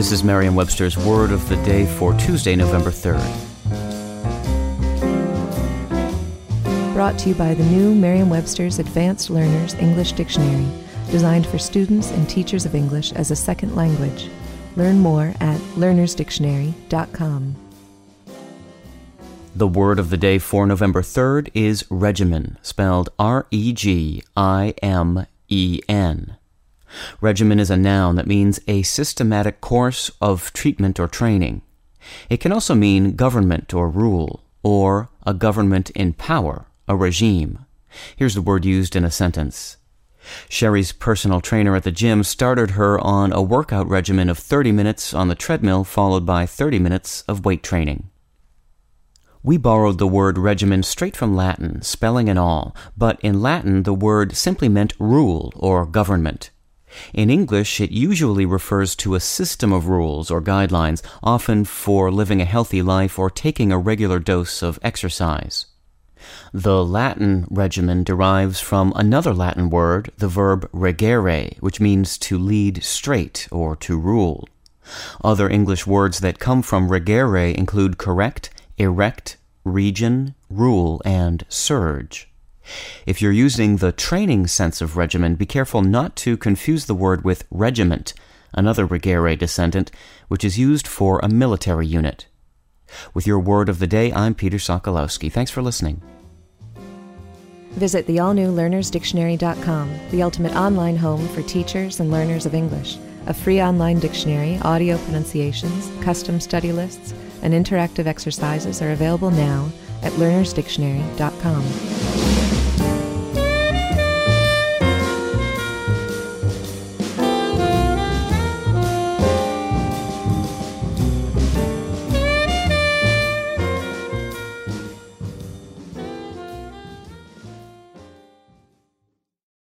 This is Merriam Webster's Word of the Day for Tuesday, November 3rd. Brought to you by the new Merriam Webster's Advanced Learners English Dictionary, designed for students and teachers of English as a second language. Learn more at learnersdictionary.com. The word of the day for November 3rd is regimen, spelled R E G I M E N. Regimen is a noun that means a systematic course of treatment or training. It can also mean government or rule, or a government in power, a regime. Here's the word used in a sentence. Sherry's personal trainer at the gym started her on a workout regimen of 30 minutes on the treadmill, followed by 30 minutes of weight training. We borrowed the word regimen straight from Latin, spelling and all, but in Latin the word simply meant rule or government. In English, it usually refers to a system of rules or guidelines, often for living a healthy life or taking a regular dose of exercise. The Latin regimen derives from another Latin word, the verb regere, which means to lead straight or to rule. Other English words that come from regere include correct, erect, region, rule, and surge. If you're using the training sense of regimen, be careful not to confuse the word with regiment, another Regere descendant, which is used for a military unit. With your word of the day, I'm Peter Sokolowski. Thanks for listening. Visit the all new learnersdictionary.com, the ultimate online home for teachers and learners of English. A free online dictionary, audio pronunciations, custom study lists, and interactive exercises are available now at learnersdictionary.com.